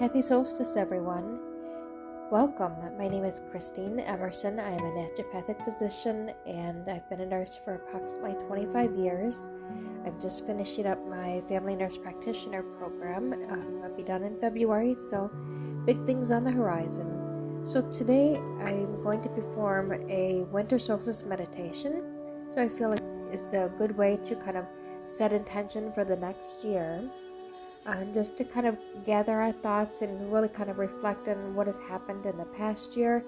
Happy solstice, everyone. Welcome. My name is Christine Emerson. I am a naturopathic physician and I've been a nurse for approximately 25 years. I'm just finishing up my family nurse practitioner program. Um, I'll be done in February, so big things on the horizon. So, today I'm going to perform a winter solstice meditation. So, I feel like it's a good way to kind of set intention for the next year and just to kind of gather our thoughts and really kind of reflect on what has happened in the past year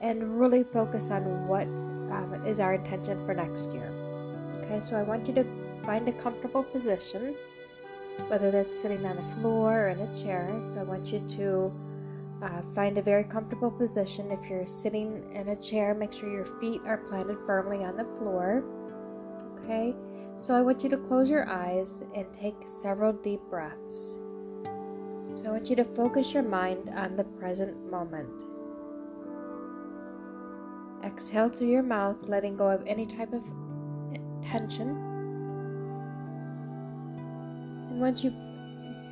and really focus on what um, is our intention for next year. Okay, so I want you to find a comfortable position, whether that's sitting on the floor or in a chair. So I want you to uh, find a very comfortable position. If you're sitting in a chair, make sure your feet are planted firmly on the floor. Okay so I want you to close your eyes and take several deep breaths. So I want you to focus your mind on the present moment. Exhale through your mouth, letting go of any type of tension. And once you've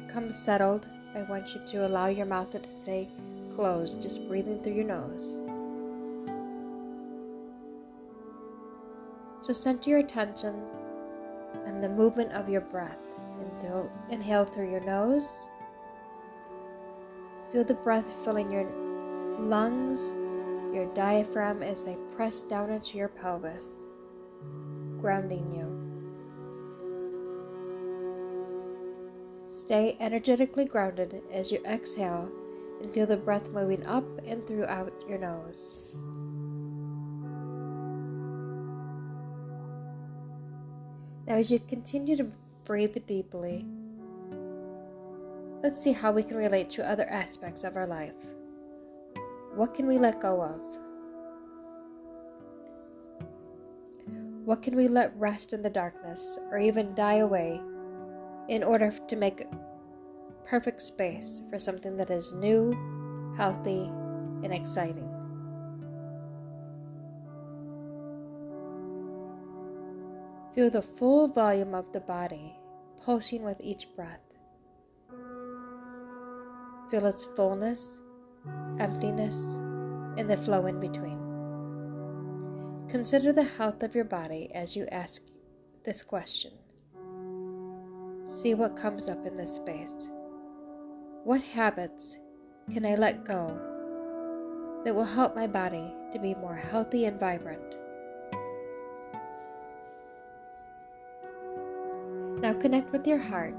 become settled, I want you to allow your mouth to stay closed, just breathing through your nose. So center your attention and the movement of your breath. Inhale through your nose. Feel the breath filling your lungs, your diaphragm as they press down into your pelvis, grounding you. Stay energetically grounded as you exhale and feel the breath moving up and throughout your nose. Now, as you continue to breathe deeply, let's see how we can relate to other aspects of our life. What can we let go of? What can we let rest in the darkness or even die away in order to make perfect space for something that is new, healthy, and exciting? Feel the full volume of the body pulsing with each breath. Feel its fullness, emptiness, and the flow in between. Consider the health of your body as you ask this question. See what comes up in this space. What habits can I let go that will help my body to be more healthy and vibrant? Now connect with your heart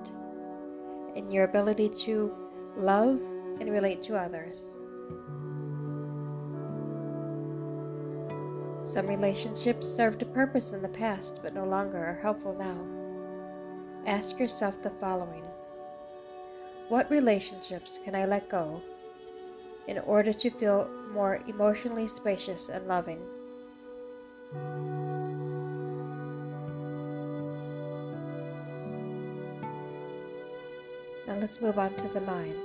and your ability to love and relate to others. Some relationships served a purpose in the past but no longer are helpful now. Ask yourself the following What relationships can I let go in order to feel more emotionally spacious and loving? Now let's move on to the mind.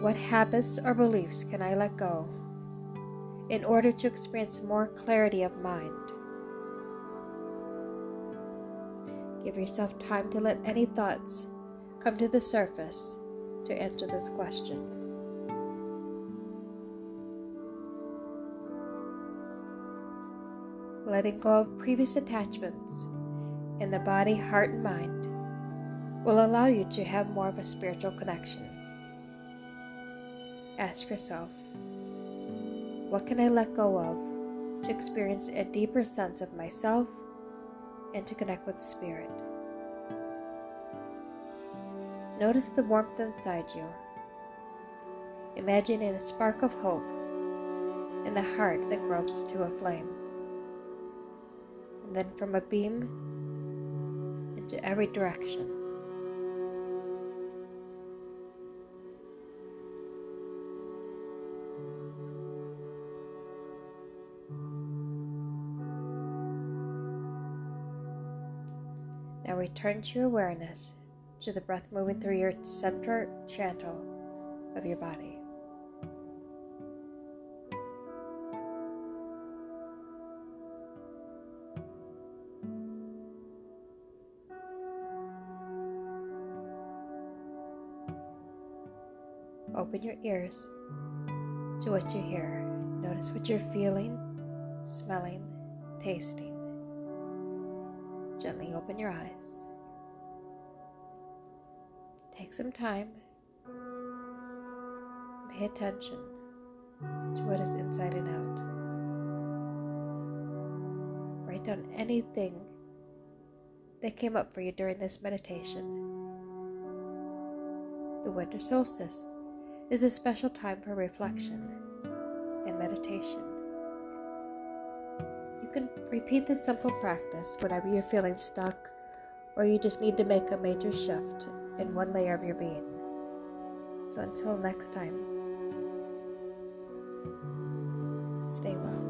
What habits or beliefs can I let go in order to experience more clarity of mind? Give yourself time to let any thoughts come to the surface to answer this question. Letting go of previous attachments in the body, heart, and mind will allow you to have more of a spiritual connection. Ask yourself, what can I let go of to experience a deeper sense of myself and to connect with the Spirit? Notice the warmth inside you. Imagine a spark of hope in the heart that gropes to a flame. And then from a beam into every direction. Now return to your awareness to the breath moving through your center channel of your body. open your ears to what you hear. Notice what you're feeling, smelling, tasting. Gently open your eyes. Take some time. Pay attention to what is inside and out. Write down anything that came up for you during this meditation. The winter solstice is a special time for reflection and meditation. You can repeat this simple practice whenever you're feeling stuck or you just need to make a major shift in one layer of your being. So until next time, stay well.